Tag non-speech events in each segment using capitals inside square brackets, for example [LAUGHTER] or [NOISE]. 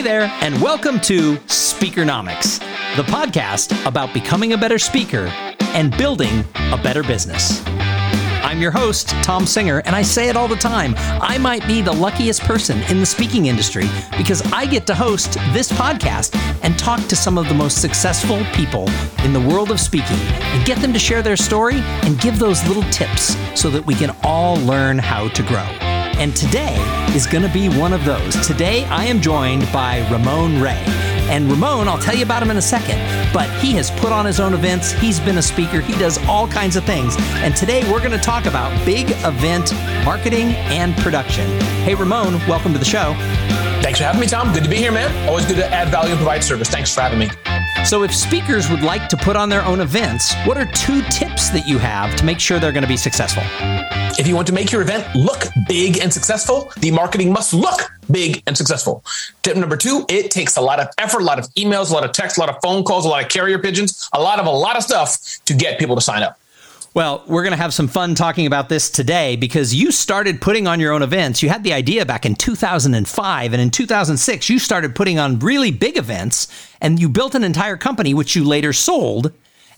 Hey there, and welcome to Speakernomics, the podcast about becoming a better speaker and building a better business. I'm your host, Tom Singer, and I say it all the time. I might be the luckiest person in the speaking industry because I get to host this podcast and talk to some of the most successful people in the world of speaking and get them to share their story and give those little tips so that we can all learn how to grow. And today is going to be one of those. Today, I am joined by Ramon Ray. And Ramon, I'll tell you about him in a second, but he has put on his own events. He's been a speaker. He does all kinds of things. And today, we're going to talk about big event marketing and production. Hey, Ramon, welcome to the show. Thanks for having me, Tom. Good to be here, man. Always good to add value and provide service. Thanks for having me. So, if speakers would like to put on their own events, what are two tips that you have to make sure they're going to be successful? If you want to make your event look big and successful, the marketing must look big and successful. Tip number two, it takes a lot of effort, a lot of emails, a lot of text, a lot of phone calls, a lot of carrier pigeons, a lot of a lot of stuff to get people to sign up. Well, we're going to have some fun talking about this today because you started putting on your own events. You had the idea back in 2005, and in 2006, you started putting on really big events, and you built an entire company, which you later sold.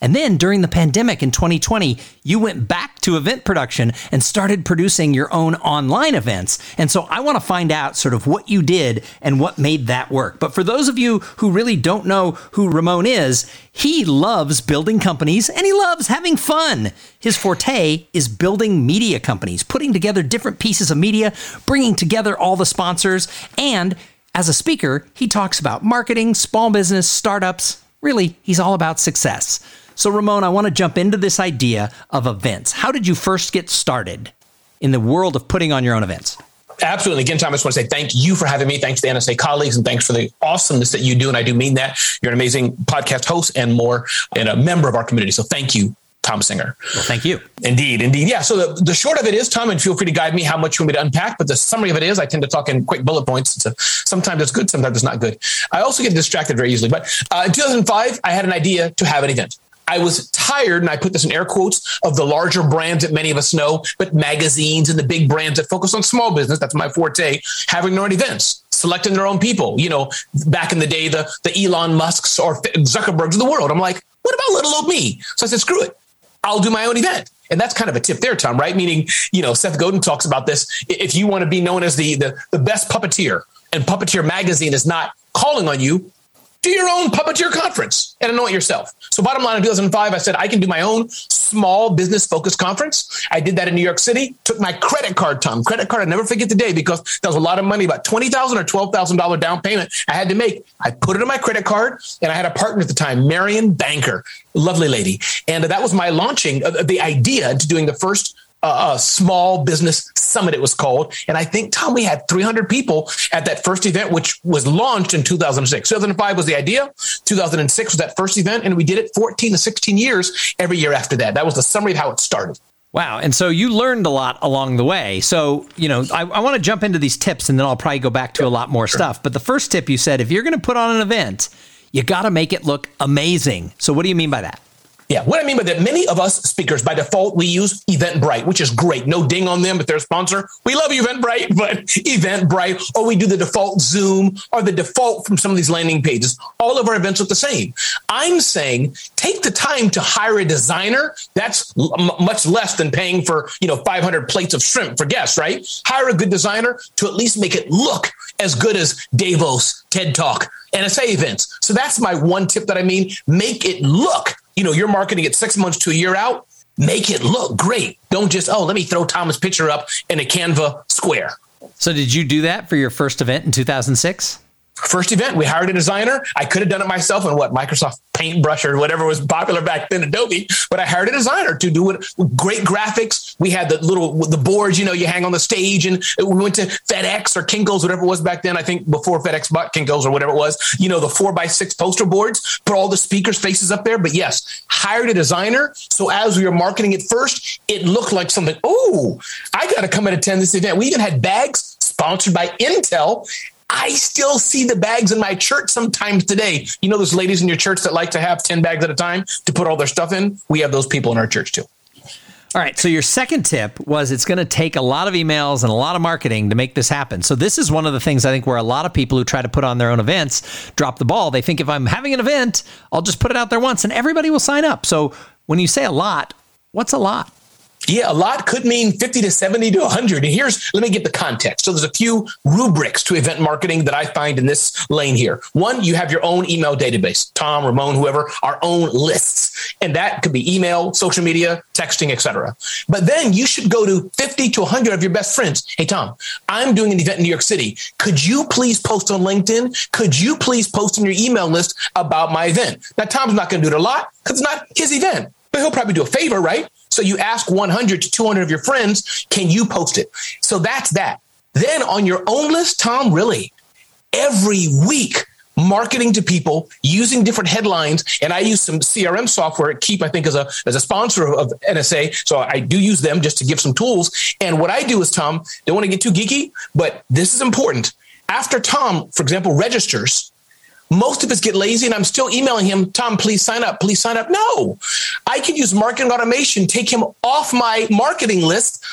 And then during the pandemic in 2020, you went back to event production and started producing your own online events. And so I want to find out sort of what you did and what made that work. But for those of you who really don't know who Ramon is, he loves building companies and he loves having fun. His forte is building media companies, putting together different pieces of media, bringing together all the sponsors, and as a speaker, he talks about marketing, small business, startups. Really, he's all about success. So, Ramon, I want to jump into this idea of events. How did you first get started in the world of putting on your own events? Absolutely. Again, Tom, I just want to say thank you for having me. Thanks to the NSA colleagues and thanks for the awesomeness that you do. And I do mean that. You're an amazing podcast host and more and a member of our community. So thank you Tom Singer. Well, thank you. Indeed, indeed. Yeah. So the, the short of it is, Tom, and feel free to guide me how much you want me to unpack, but the summary of it is I tend to talk in quick bullet points. It's a, sometimes it's good, sometimes it's not good. I also get distracted very easily. But uh, in 2005, I had an idea to have an event. I was tired, and I put this in air quotes, of the larger brands that many of us know, but magazines and the big brands that focus on small business, that's my forte, having their own events, selecting their own people. You know, back in the day, the, the Elon Musks or Zuckerbergs of the world. I'm like, what about little old me? So I said, screw it. I'll do my own event. And that's kind of a tip there, Tom, right? Meaning, you know, Seth Godin talks about this. If you want to be known as the, the, the best puppeteer and Puppeteer Magazine is not calling on you, do your own puppeteer conference and anoint yourself. So bottom line in 2005, I said, I can do my own small business focused conference. I did that in New York City, took my credit card, Tom, credit card. I never forget the day because that was a lot of money, about $20,000 or $12,000 down payment I had to make. I put it on my credit card and I had a partner at the time, Marion Banker, lovely lady. And that was my launching of the idea to doing the first uh, small business summit, it was called. And I think, Tom, we had 300 people at that first event, which was launched in 2006. 2005 was the idea. 2006 was that first event. And we did it 14 to 16 years every year after that. That was the summary of how it started. Wow. And so you learned a lot along the way. So, you know, I, I want to jump into these tips and then I'll probably go back to a lot more sure. stuff. But the first tip you said, if you're going to put on an event, you got to make it look amazing. So, what do you mean by that? Yeah, what I mean by that, many of us speakers by default we use Eventbrite, which is great. No ding on them but they're a sponsor. We love Eventbrite, [LAUGHS] but Eventbrite, or we do the default Zoom or the default from some of these landing pages. All of our events look the same. I'm saying take the time to hire a designer. That's much less than paying for you know 500 plates of shrimp for guests, right? Hire a good designer to at least make it look as good as Davos, TED Talk, NSA events. So that's my one tip that I mean. Make it look you know, you're marketing it six months to a year out, make it look great. Don't just, oh, let me throw Thomas' picture up in a Canva square. So, did you do that for your first event in 2006? First event, we hired a designer. I could have done it myself in what Microsoft Paintbrush or whatever was popular back then, Adobe. But I hired a designer to do it. Great graphics. We had the little the boards, you know, you hang on the stage, and we went to FedEx or Kinkos, whatever it was back then. I think before FedEx bought Kinkos or whatever it was. You know, the four by six poster boards. Put all the speakers' faces up there. But yes, hired a designer. So as we were marketing it first, it looked like something. Oh, I got to come and attend this event. We even had bags sponsored by Intel I still see the bags in my church sometimes today. You know, those ladies in your church that like to have 10 bags at a time to put all their stuff in? We have those people in our church too. All right. So your second tip was it's going to take a lot of emails and a lot of marketing to make this happen. So this is one of the things I think where a lot of people who try to put on their own events drop the ball. They think if I'm having an event, I'll just put it out there once and everybody will sign up. So when you say a lot, what's a lot? Yeah, a lot could mean 50 to 70 to 100. And here's, let me get the context. So there's a few rubrics to event marketing that I find in this lane here. One, you have your own email database, Tom, Ramon, whoever, our own lists. And that could be email, social media, texting, etc. But then you should go to 50 to 100 of your best friends. Hey, Tom, I'm doing an event in New York City. Could you please post on LinkedIn? Could you please post in your email list about my event? Now, Tom's not going to do it a lot because it's not his event, but he'll probably do a favor, right? So you ask 100 to 200 of your friends, can you post it? So that's that. Then on your own list, Tom, really, every week, marketing to people using different headlines. And I use some CRM software Keap, I think, as a, as a sponsor of NSA. So I do use them just to give some tools. And what I do is, Tom, don't want to get too geeky, but this is important. After Tom, for example, registers, most of us get lazy and I'm still emailing him, Tom, please sign up, please sign up. No, I can use marketing automation, take him off my marketing list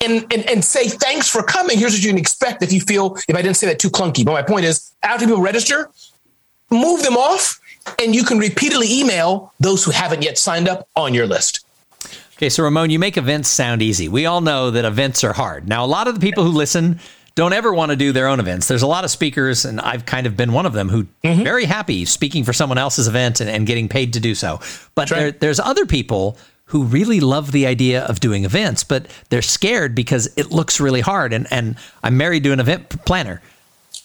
and, and, and say, thanks for coming. Here's what you can expect if you feel, if I didn't say that too clunky. But my point is, after people register, move them off and you can repeatedly email those who haven't yet signed up on your list. Okay, so Ramon, you make events sound easy. We all know that events are hard. Now, a lot of the people who listen don't ever want to do their own events. There's a lot of speakers, and I've kind of been one of them who mm-hmm. very happy speaking for someone else's event and, and getting paid to do so. But there, there's other people who really love the idea of doing events, but they're scared because it looks really hard. And, and I'm married to an event planner.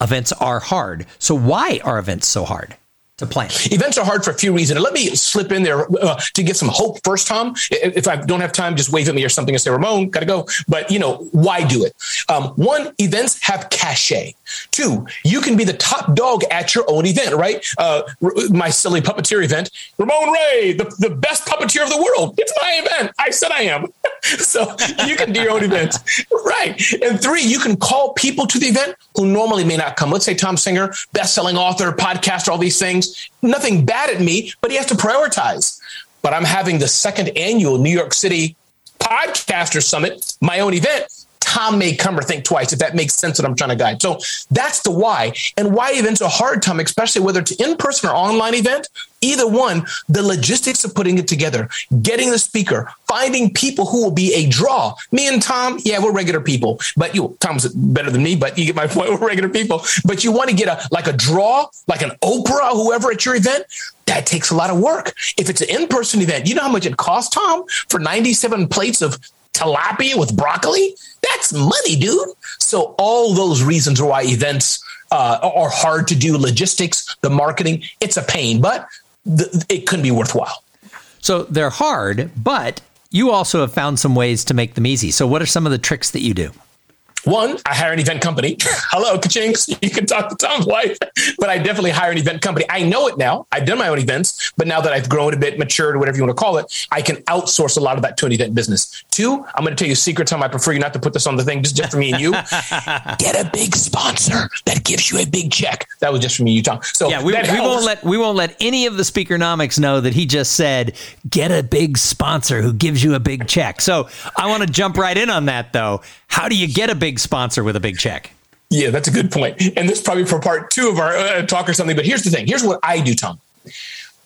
Events are hard. So why are events so hard? To plan? Events are hard for a few reasons. Let me slip in there uh, to get some hope first, Tom. If I don't have time, just wave at me or something and say, Ramon, got to go. But, you know, why do it? Um, one, events have cachet. Two, you can be the top dog at your own event, right? Uh, my silly puppeteer event, Ramon Ray, the, the best puppeteer of the world. It's my event. I said I am. [LAUGHS] so you can do your own events. [LAUGHS] Right. And three, you can call people to the event who normally may not come. Let's say Tom Singer, best-selling author, podcaster, all these things Nothing bad at me, but he has to prioritize. But I'm having the second annual New York City Podcaster Summit, my own event. Tom may come or think twice if that makes sense that I'm trying to guide. So that's the why. And why events are hard, Tom, especially whether it's in person or online event. Either one, the logistics of putting it together, getting the speaker, finding people who will be a draw. Me and Tom, yeah, we're regular people, but you, Tom's better than me, but you get my [LAUGHS] point. We're regular people, but you want to get a, like a draw, like an Oprah, whoever at your event. That takes a lot of work. If it's an in-person event, you know how much it costs, Tom, for 97 plates of tilapia with broccoli? That's money, dude. So all those reasons are why events uh, are hard to do. Logistics, the marketing, it's a pain, but th- it could be worthwhile. So they're hard, but you also have found some ways to make them easy. So what are some of the tricks that you do? One, I hire an event company. [LAUGHS] Hello, Kachinks. [LAUGHS] You can talk to Tom's [LAUGHS] wife. but I definitely hire an event company. I know it now. I've done my own events, but now that I've grown a bit, matured, whatever you want to call it, I can outsource a lot of that to an event business. Two, I'm going to tell you a secret time. I prefer you not to put this on the thing, just, just for me and you. Get a big sponsor that gives you a big check. That was just for me, you, Tom. So yeah, we, we won't let we won't let any of the Speakernomics know that he just said get a big sponsor who gives you a big check. So I want to jump right in on that though. How do you get a big sponsor with a big check? Yeah, that's a good point. And this probably for part two of our uh, talk or something. But here's the thing. Here's what I do, Tom.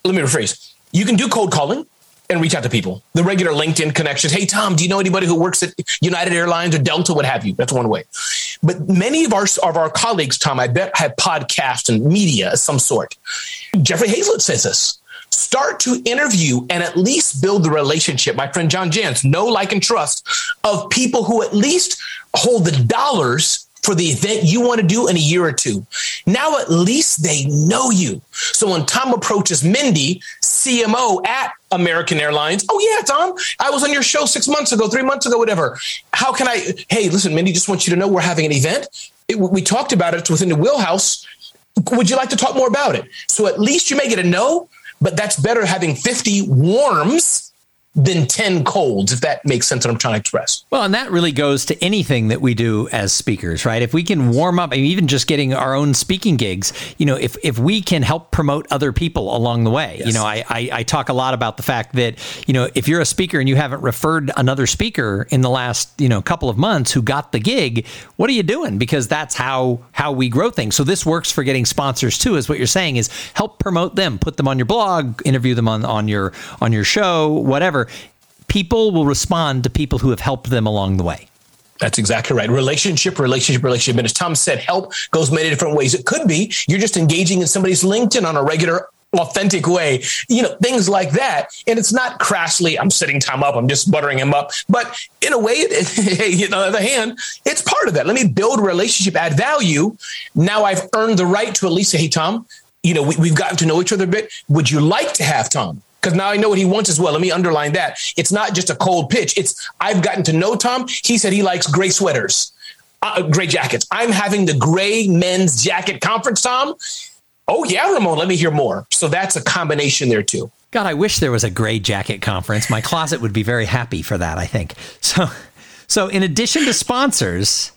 Let me rephrase. You can do cold calling and reach out to people. The regular LinkedIn connections. Hey, Tom, do you know anybody who works at United Airlines or Delta, what have you? That's one way. But many of our of our colleagues, Tom, I bet have podcasts and media of some sort. Jeffrey Hayzlett says this. Start to interview and at least build the relationship. My friend John Jantsch, know, like, and trust of people who at least hold the dollars for the event you want to do in a year or two. Now at least they know you. So when Tom approaches Mindy, CMO at American Airlines, oh yeah, Tom, I was on your show six months ago, three months ago, whatever. How can I? Hey, listen, Mindy, just want you to know we're having an event. It, we talked about it. It's within the wheelhouse. Would you like to talk more about it? So at least you may get a no, but that's better having 50 warms than 10 colds, if that makes sense what I'm trying to express. Well, and that really goes to anything that we do as speakers, right? If we can warm up, I mean, even just getting our own speaking gigs, you know, if, if we can help promote other people along the way, yes. you know, I, I, I, talk a lot about the fact that, you know, if you're a speaker and you haven't referred another speaker in the last, you know, couple of months who got the gig, what are you doing? Because that's how, how we grow things. So this works for getting sponsors too, is what you're saying is help promote them, put them on your blog, interview them on, on your, on your show, whatever people will respond to people who have helped them along the way. That's exactly right. Relationship, relationship, relationship. And as Tom said, help goes many different ways. It could be you're just engaging in somebody's LinkedIn on a regular authentic way, you know, things like that. And it's not crassly, I'm setting Tom up, I'm just buttering him up. But in a way, [LAUGHS] it, on the other hand, it's part of that. Let me build relationship, add value. Now I've earned the right to at least say, hey, Tom, you know, we, we've gotten to know each other a bit. Would you like to have Tom? Because now I know what he wants as well. Let me underline that. It's not just a cold pitch. It's I've gotten to know Tom. He said he likes gray sweaters, uh, gray jackets. I'm having the gray men's jacket conference, Tom. Oh yeah, Ramon. Let me hear more. So that's a combination there too. God, I wish there was a gray jacket conference. My closet would be very happy for that. I think so. So in addition to sponsors,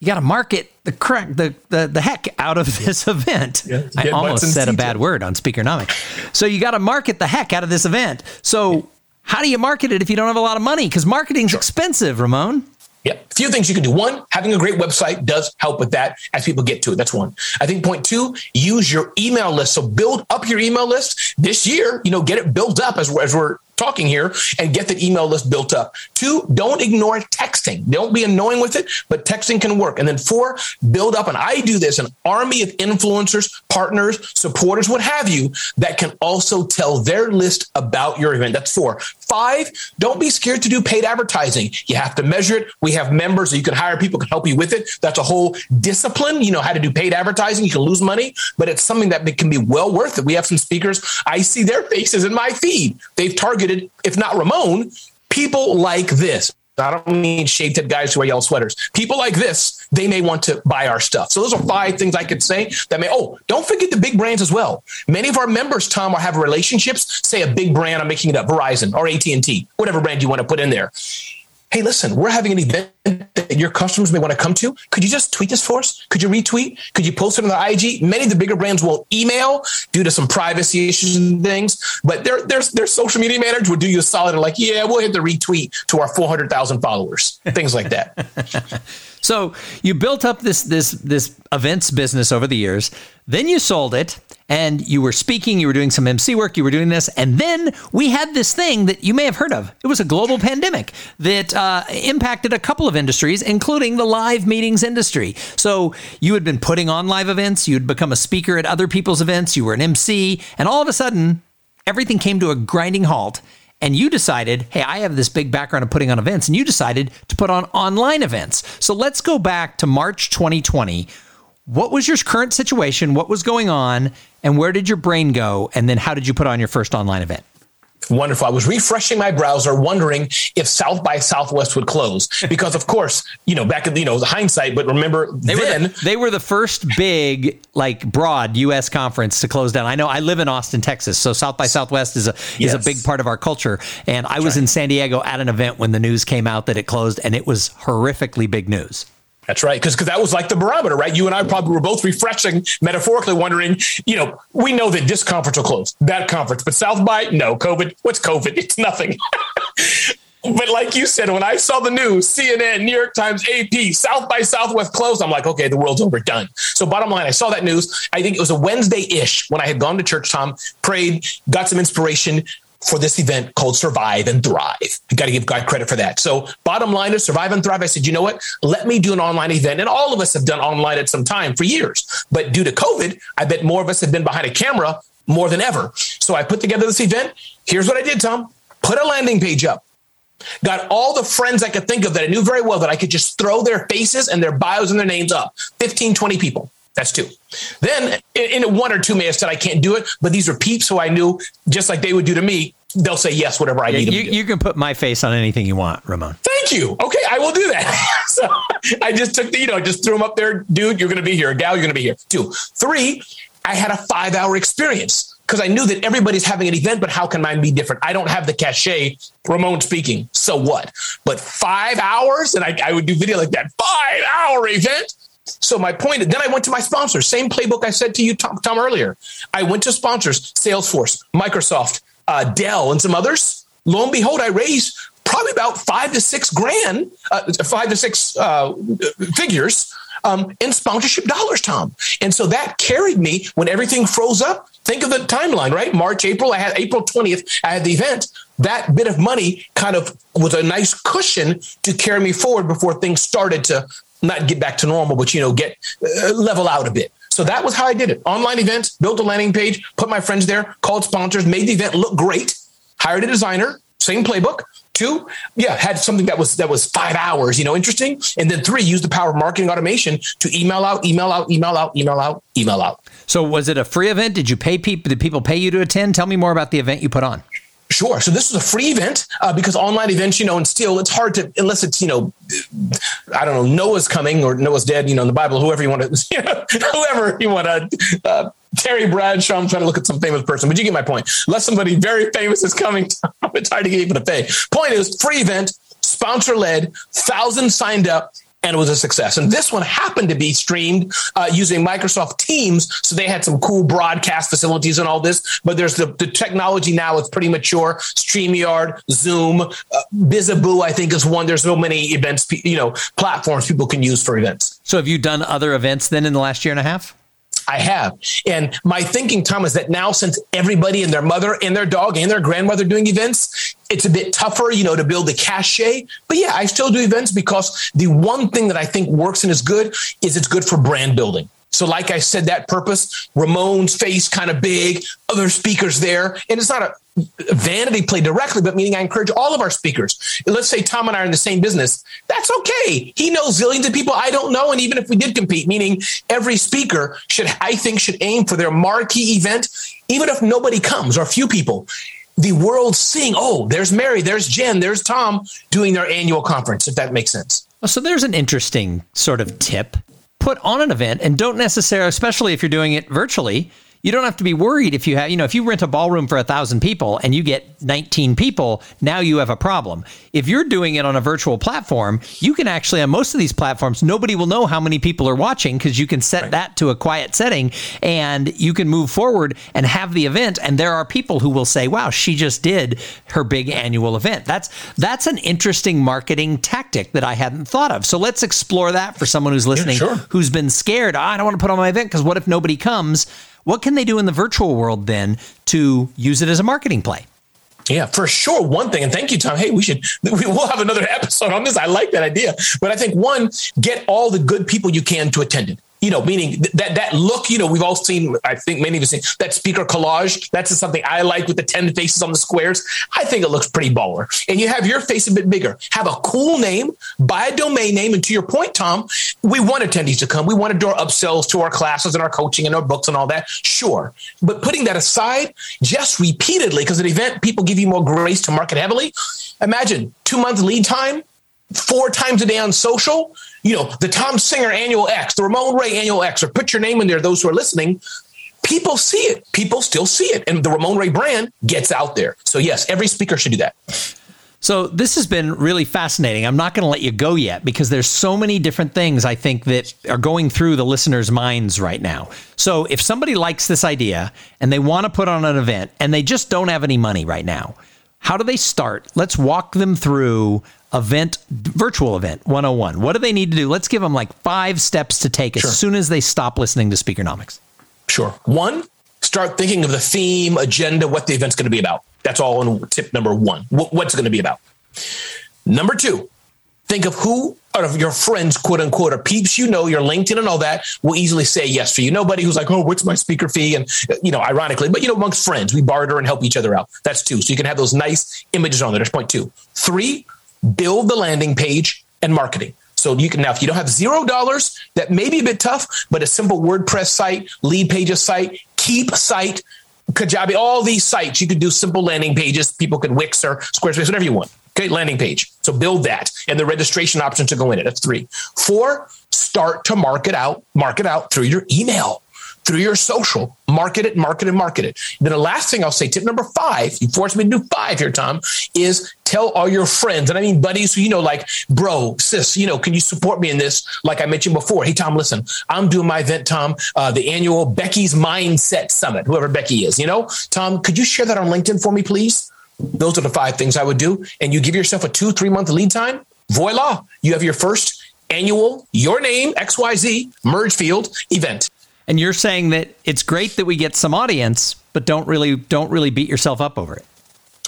you got to market the crack the, the the heck out of this event. Yeah, I almost said a bad word on Speakernomics. So you got to market the heck out of this event. So how do you market it if you don't have a lot of money? Because marketing's sure. expensive, Ramon. Yep. A few things you can do. One, having a great website does help with that as people get to it. That's one. I think point two, use your email list. So build up your email list this year, you know, get it built up as, we're, as we're talking here and get the email list built up. Two, don't ignore texting. Don't be annoying with it, but texting can work. And then four, build up, and I do this, an army of influencers, partners, supporters, what have you, that can also tell their list about your event. That's four. Five, don't be scared to do paid advertising. You have to measure it. We have members that you can hire people can help you with it. That's a whole discipline. You know how to do paid advertising. You can lose money, but it's something that can be well worth it. We have some speakers. I see their faces in my feed. They've targeted, if not Ramon, people like this. I don't mean shaved head guys who wear yellow sweaters. People like this, they may want to buy our stuff. So those are five things I could say that may. Oh, don't forget the big brands as well. Many of our members, Tom, are have relationships. Say a big brand. I'm making it up, Verizon or AT and T, whatever brand you want to put in there hey, listen, we're having an event that your customers may want to come to. Could you just tweet this for us? Could you retweet? Could you post it on the IG? Many of the bigger brands will email due to some privacy issues and things, but their their their social media managers would do you a solid and like, yeah, we'll hit the retweet to our 400,000 followers, things like that. [LAUGHS] so you built up this this this events business over the years, then you sold it and you were speaking, you were doing some MC work, you were doing this, and then we had this thing that you may have heard of. It was a global pandemic that uh, impacted a couple of industries, including the live meetings industry. So you had been putting on live events, You'd become a speaker at other people's events, you were an MC, and all of a sudden, everything came to a grinding halt. And you decided, hey, I have this big background of putting on events, and you decided to put on online events. So let's go back to March 2020 what was your current situation? What was going on? And where did your brain go? And then how did you put on your first online event? Wonderful. I was refreshing my browser, wondering if South by Southwest would close [LAUGHS] because, of course, you know, back in you know the hindsight. But remember, they then were the, they were the first big like broad U.S. conference to close down. I know I live in Austin, Texas, so South by Southwest is a yes. is a big part of our culture. And I was right. in San Diego at an event when the news came out that it closed, and it was horrifically big news. That's right. Because that was like the barometer, right? You and I probably were both refreshing, metaphorically wondering, you know, we know that this conference will close, that conference, but South by, no, COVID. What's COVID? It's nothing. [LAUGHS] but like you said, when I saw the news, CNN, New York Times, AP, South by Southwest closed, I'm like, okay, the world's over, done. So bottom line, I saw that news. I think it was a Wednesday ish when I had gone to church, Tom, prayed, got some inspiration, for this event called Survive and Thrive. You got to give God credit for that. So, bottom line is Survive and Thrive. I said, you know what? Let me do an online event. And all of us have done online at some time for years. But due to COVID, I bet more of us have been behind a camera more than ever. So, I put together this event. Here's what I did, Tom put a landing page up. Got all the friends I could think of that I knew very well that I could just throw their faces and their bios and their names up 15, 20 people. That's two. Then in, one or two may have said I can't do it, but these are peeps who I knew, just like they would do to me. They'll say yes, whatever I yeah, need. You, you, can put my face on anything you want, Ramon. Thank you. Okay, I will do that. [LAUGHS] so I just took the, you know, just threw them up there, dude. You're going to be here, gal. You're going to be here. Two, three. I had a five hour experience because I knew that everybody's having an event, but how can mine be different? I don't have the cachet. Ramon speaking. So what? But five hours, and I, I would do video like that. Five hour event. So my point, then I went to my sponsors, same playbook I said to you, Tom, Tom earlier. I went to sponsors, Salesforce, Microsoft, uh, Dell, and some others. Lo and behold, I raised probably about five to six grand, uh, five to six uh, figures um, in sponsorship dollars, Tom. And so that carried me when everything froze up. Think of the timeline, right? March, April, I had April 20th, I had the event. That bit of money kind of was a nice cushion to carry me forward before things started to not get back to normal, but you know, get uh, level out a bit. So that was how I did it. Online events, built a landing page, put my friends there, called sponsors, made the event look great, hired a designer, same playbook. Two, yeah, had something that was that was five hours, you know, interesting. And then three, use the power of marketing automation to email out, email out, email out, email out, email out. So was it a free event? Did you pay people? Did people pay you to attend? Tell me more about the event you put on. Sure. So this was a free event uh, because online events, you know, and still it's hard to unless it's you know, I don't know, Noah's coming or Noah's dead, you know, in the Bible, whoever you want to, [LAUGHS] you know, whoever you want to. Uh, Terry Bradshaw. I'm trying to look at some famous person, but you get my point. Unless somebody very famous is coming, [LAUGHS] it's hard to get people to pay. Point is, free event, sponsor led, thousands signed up and it was a success. And this one happened to be streamed uh, using Microsoft Teams, so they had some cool broadcast facilities and all this. But there's the, the technology now; it's pretty mature. Streamyard, Zoom, uh, Bizzabo, I think is one. There's so many events, you know, platforms people can use for events. So, have you done other events then in the last year and a half? I have. And my thinking, Tom, is that now since everybody and their mother and their dog and their grandmother doing events, it's a bit tougher, you know, to build the cachet. But yeah, I still do events because the one thing that I think works and is good is it's good for brand building. So, like I said, that purpose, Ramon's face kind of big, other speakers there. And it's not a vanity play directly, but meaning I encourage all of our speakers. Let's say Tom and I are in the same business. That's okay. He knows zillions of people I don't know. And even if we did compete, meaning every speaker should, I think, should aim for their marquee event, even if nobody comes or a few people. The world seeing, oh, there's Mary, there's Jen, there's Tom doing their annual conference, if that makes sense. So there's an interesting sort of tip. Put on an event and don't necessarily, especially if you're doing it virtually, you don't have to be worried if you have, you know, if you rent a ballroom for a thousand people and you get 19 people, now you have a problem. If you're doing it on a virtual platform, you can actually, on most of these platforms, nobody will know how many people are watching because you can set right. that to a quiet setting and you can move forward and have the event. And there are people who will say, wow, she just did her big annual event. That's, that's an interesting marketing tactic that I hadn't thought of. So let's explore that for someone who's listening, yeah, sure. who's been scared. Oh, I don't want to put on my event because what if nobody comes? What can they do in the virtual world then to use it as a marketing play? Yeah, for sure. One thing, and thank you, Tom. Hey, we should [LAUGHS] we will have another [LAUGHS] episode on this. I like that idea. But I think one, get all the good people you can to attend it. You know, meaning that that look, you know, we've all seen, I think many of us seen that speaker collage. That's something I like with the 10 faces on the squares. I think it looks pretty baller. And you have your face a bit bigger. Have a cool name, buy a domain name. And to your point, Tom, we want attendees to come. We want to do our upsells to our classes and our coaching and our books and all that. Sure. But putting that aside, just repeatedly, because at an event, people give you more grace to market heavily. Imagine two months lead time, four times a day on social you know, the Tom Singer annual X, the Ramon Ray annual X, or put your name in there, those who are listening, people see it. People still see it. And the Ramon Ray brand gets out there. So, yes, every speaker should do that. So this has been really fascinating. I'm not going to let you go yet because there's so many different things I think that are going through the listeners' minds right now. So if somebody likes this idea and they want to put on an event and they just don't have any money right now, how do they start? Let's walk them through event virtual event 101 what do they need to do? Let's give them like five steps to take sure. as soon as they stop listening to speakernomics. Sure. One start thinking of the theme agenda what the event's going to be about. That's all in tip number one. What's it going to be about? Number two think of who out of your friends quote unquote or peeps you know your linkedin and all that will easily say yes for you. Nobody who's like oh what's my speaker fee? And you know ironically but you know amongst friends we barter and help each other out. That's two. So you can have those nice images on there. That's point two. Three build the landing page and marketing. So you can now, if you don't have zero dollars, that may be a bit tough, but a simple WordPress site, Leadpages site, Keap site, Kajabi, all these sites, you could do simple landing pages. People can Wix or Squarespace, whatever you want. Okay, landing page. So build that and the registration option to go in it. That's three. Four, start to market out, market out through your email through your social. Market it, market it, market it. Then the last thing I'll say, tip number five, you forced me to do five here, Tom, is tell all your friends, and I mean buddies who you know, like, bro, sis, you know, can you support me in this? Like I mentioned before. Hey, Tom, listen, I'm doing my event, Tom, uh, the annual Becky's Mindset Summit, whoever Becky is, you know? Tom, could you share that on LinkedIn for me, please? Those are the five things I would do. And you give yourself a two, three month lead time. Voila, you have your first annual, your name, XYZ, merge field event. And you're saying that it's great that we get some audience, but don't really don't really beat yourself up over it.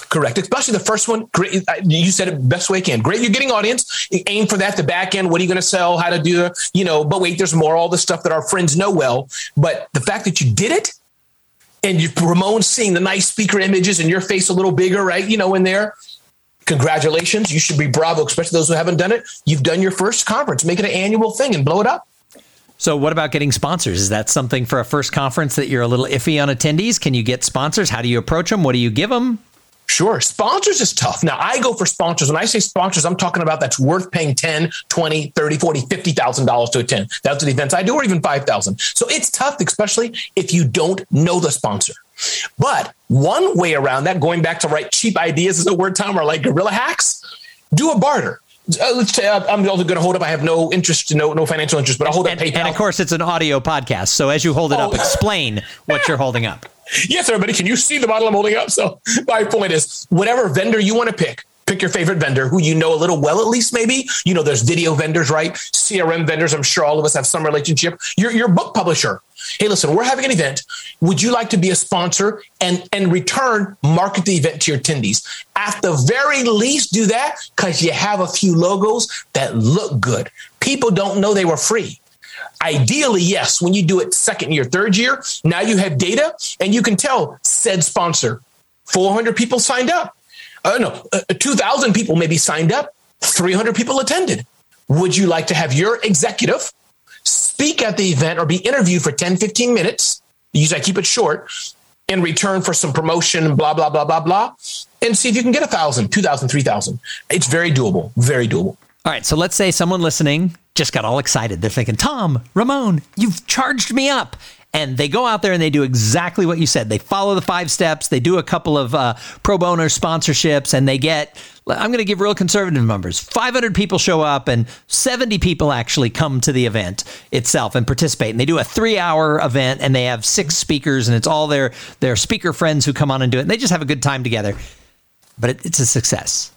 Correct. Especially the first one. Great. Uh, you said it best way you can. Great. You're getting audience. Aim for that. The back end. What are you going to sell? How to do? You know, but wait, there's more. All the stuff that our friends know well. But the fact that you did it and you, Ramon seeing the nice speaker images and your face a little bigger, right? You know, in there. Congratulations. You should be bravo, especially those who haven't done it. You've done your first conference. Make it an annual thing and blow it up. So, what about getting sponsors? Is that something for a first conference that you're a little iffy on attendees? Can you get sponsors? How do you approach them? What do you give them? Sure. Sponsors is tough. Now, I go for sponsors. When I say sponsors, I'm talking about that's worth paying 10, 20, 30, 40, $50,000 to attend. That's the events I do, or even 5,000. So it's tough, especially if you don't know the sponsor. But one way around that, going back to right cheap ideas is a word, Tom, or like guerrilla hacks, do a barter. Uh, let's say uh, I'm also going to hold up. I have no interest, no no financial interest, but I'll hold and, up PayPal. And of course, it's an audio podcast, so as you hold it oh. up, explain what you're holding up. [LAUGHS] Yes, everybody, can you see the bottle I'm holding up? So my point is, whatever vendor you want to pick, pick your favorite vendor who you know a little well, at least maybe. You know, there's video vendors, right? CRM vendors. I'm sure all of us have some relationship. Your your book publisher. Hey, listen, we're having an event. Would you like to be a sponsor and and return market the event to your attendees? At the very least, do that because you have a few logos that look good. People don't know they were free. Ideally, yes, when you do it second year, third year, now you have data and you can tell said sponsor 400 people signed up uh, no, uh, 2,000 people maybe signed up, 300 people attended. Would you like to have your executive speak at the event or be interviewed for 10, 15 minutes? Usually I keep it short in return for some promotion, blah, blah, blah, blah, blah, and see if you can get a thousand, two thousand, three thousand. It's very doable, very doable. All right. So let's say someone listening just got all excited. They're thinking, Tom, Ramon, you've charged me up and they go out there and they do exactly what you said. They follow the five steps. They do a couple of uh, pro bono sponsorships, and they get. I'm going to give real conservative numbers. 500 people show up, and 70 people actually come to the event itself and participate. And they do a three-hour event, and they have six speakers, and it's all their their speaker friends who come on and do it. And they just have a good time together. But it, it's a success.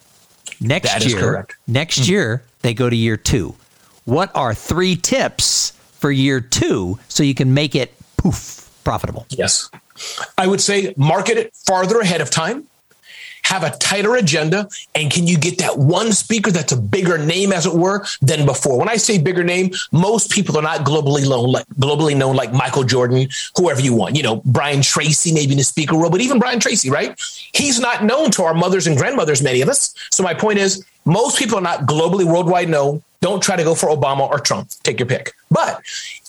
Next that year, next mm-hmm. year they go to year two. What are three tips for year two so you can make it poof, profitable. Yes. I would say market it farther ahead of time. have a tighter agenda, and can you get that one speaker that's a bigger name, as it were, than before? When I say bigger name, most people are not globally known like globally known like Michael Jordan, whoever you want. You know, Brian Tracy, maybe in the speaker role, but even Brian Tracy, right? He's not known to our mothers and grandmothers, many of us. So my point is, most people are not globally worldwide known. Don't try to go for Obama or Trump. Take your pick. But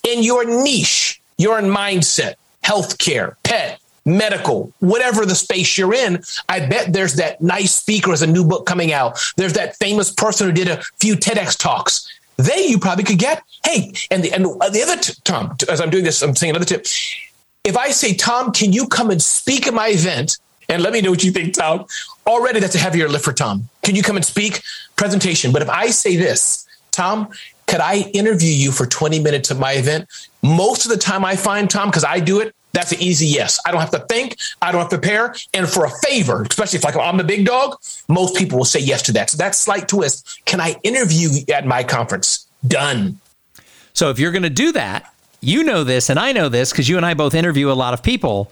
in your niche, your mindset, healthcare, pet, medical, whatever the space you're in, I bet there's that nice speaker as a new book coming out. There's that famous person who did a few TEDx talks. They you probably could get. Hey, and the and the other t- Tom, as I'm doing this, I'm saying another tip. If I say, Tom, can you come and speak at my event? And let me know what you think, Tom. Already that's a heavier lift for Tom. Can you come and speak? Presentation. But if I say this, Tom, could I interview you for 20 minutes at my event? Most of the time I find, Tom, because I do it, that's an easy yes. I don't have to think. I don't have to prepare. And for a favor, especially if like I'm the big dog, most people will say yes to that. So that slight twist. Can I interview at my conference? Done. So if you're going to do that, you know this and I know this because you and I both interview a lot of people.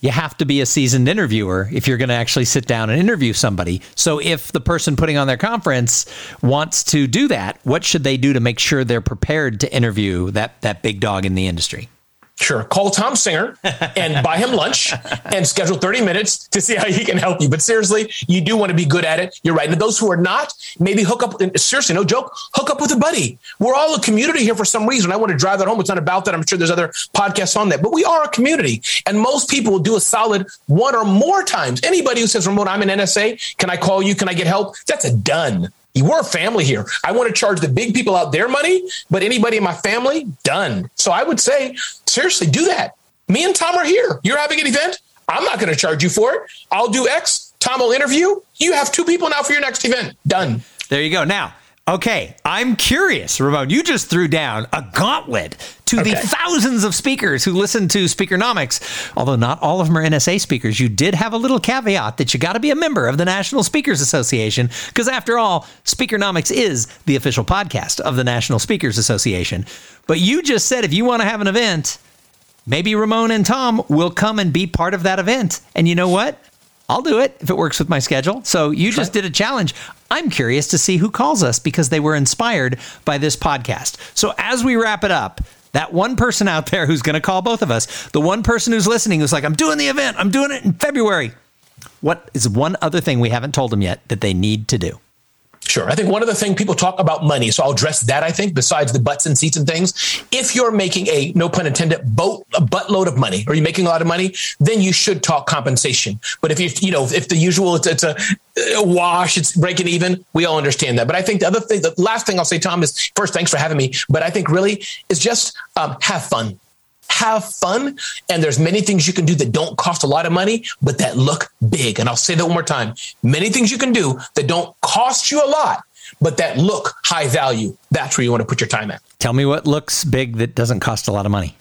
You have to be a seasoned interviewer if you're going to actually sit down and interview somebody. So if the person putting on their conference wants to do that, what should they do to make sure they're prepared to interview that that big dog in the industry? Sure. Call Tom Singer and [LAUGHS] buy him lunch and schedule 30 minutes to see how he can help you. But seriously, you do want to be good at it. You're right. And those who are not, maybe hook up. Seriously, no joke. Hook up with a buddy. We're all a community here for some reason. I want to drive that home. It's not about that. I'm sure there's other podcasts on that, but we are a community. And most people will do a solid one or more times. Anybody who says, Ramon, I'm an NSA. Can I call you? Can I get help? That's a done. We're a family here. I want to charge the big people out their money, but anybody in my family, done. So I would say, seriously, do that. Me and Tom are here. You're having an event. I'm not going to charge you for it. I'll do X. Tom will interview. You have two people now for your next event. Done. There you go. Now, Okay, I'm curious, Ramon. You just threw down a gauntlet to okay. the thousands of speakers who listen to Speakernomics. Although not all of them are NSA speakers, you did have a little caveat that you got to be a member of the National Speakers Association, because after all, Speakernomics is the official podcast of the National Speakers Association. But you just said if you want to have an event, maybe Ramon and Tom will come and be part of that event. And you know what? I'll do it if it works with my schedule. So you just did a challenge. I'm curious to see who calls us because they were inspired by this podcast. So as we wrap it up, that one person out there who's going to call both of us, the one person who's listening who's like, I'm doing the event, I'm doing it in February. What is one other thing we haven't told them yet that they need to do? Sure. I think one of the things people talk about money. So I'll address that, I think, besides the butts and seats and things. If you're making a, no pun intended, boat, a buttload of money, or you're making a lot of money, then you should talk compensation. But if you, you know, if the usual, it's, it's a, a wash, it's breaking even, we all understand that. But I think the other thing, the last thing I'll say, Tom, is first, thanks for having me. But I think really is just um, have fun have fun. And there's many things you can do that don't cost a lot of money, but that look big. And I'll say that one more time. Many things you can do that don't cost you a lot, but that look high value. That's where you want to put your time at. Tell me what looks big that doesn't cost a lot of money.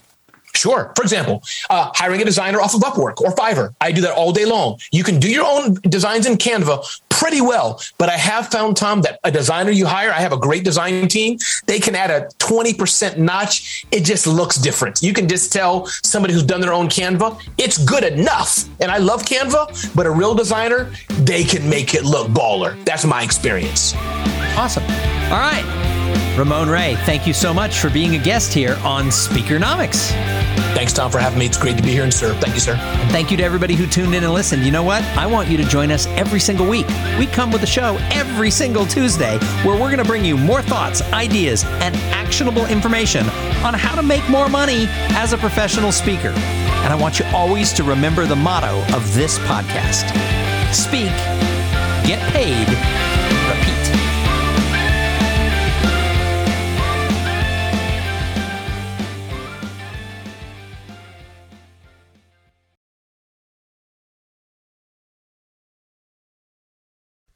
Sure. For example, uh, hiring a designer off of Upwork or Fiverr. I do that all day long. You can do your own designs in Canva pretty well, but I have found, Tom, that a designer you hire, I have a great design team, they can add a 20% notch. It just looks different. You can just tell somebody who's done their own Canva, it's good enough. And I love Canva, but a real designer, they can make it look baller. That's my experience. Awesome. All right. Ramon Ray, thank you so much for being a guest here on Speakernomics. Thanks, Tom, for having me. It's great to be here and serve. Thank you, sir. And thank you to everybody who tuned in and listened. You know what? I want you to join us every single week. We come with a show every single Tuesday where we're going to bring you more thoughts, ideas, and actionable information on how to make more money as a professional speaker. And I want you always to remember the motto of this podcast Speak, get paid, repeat.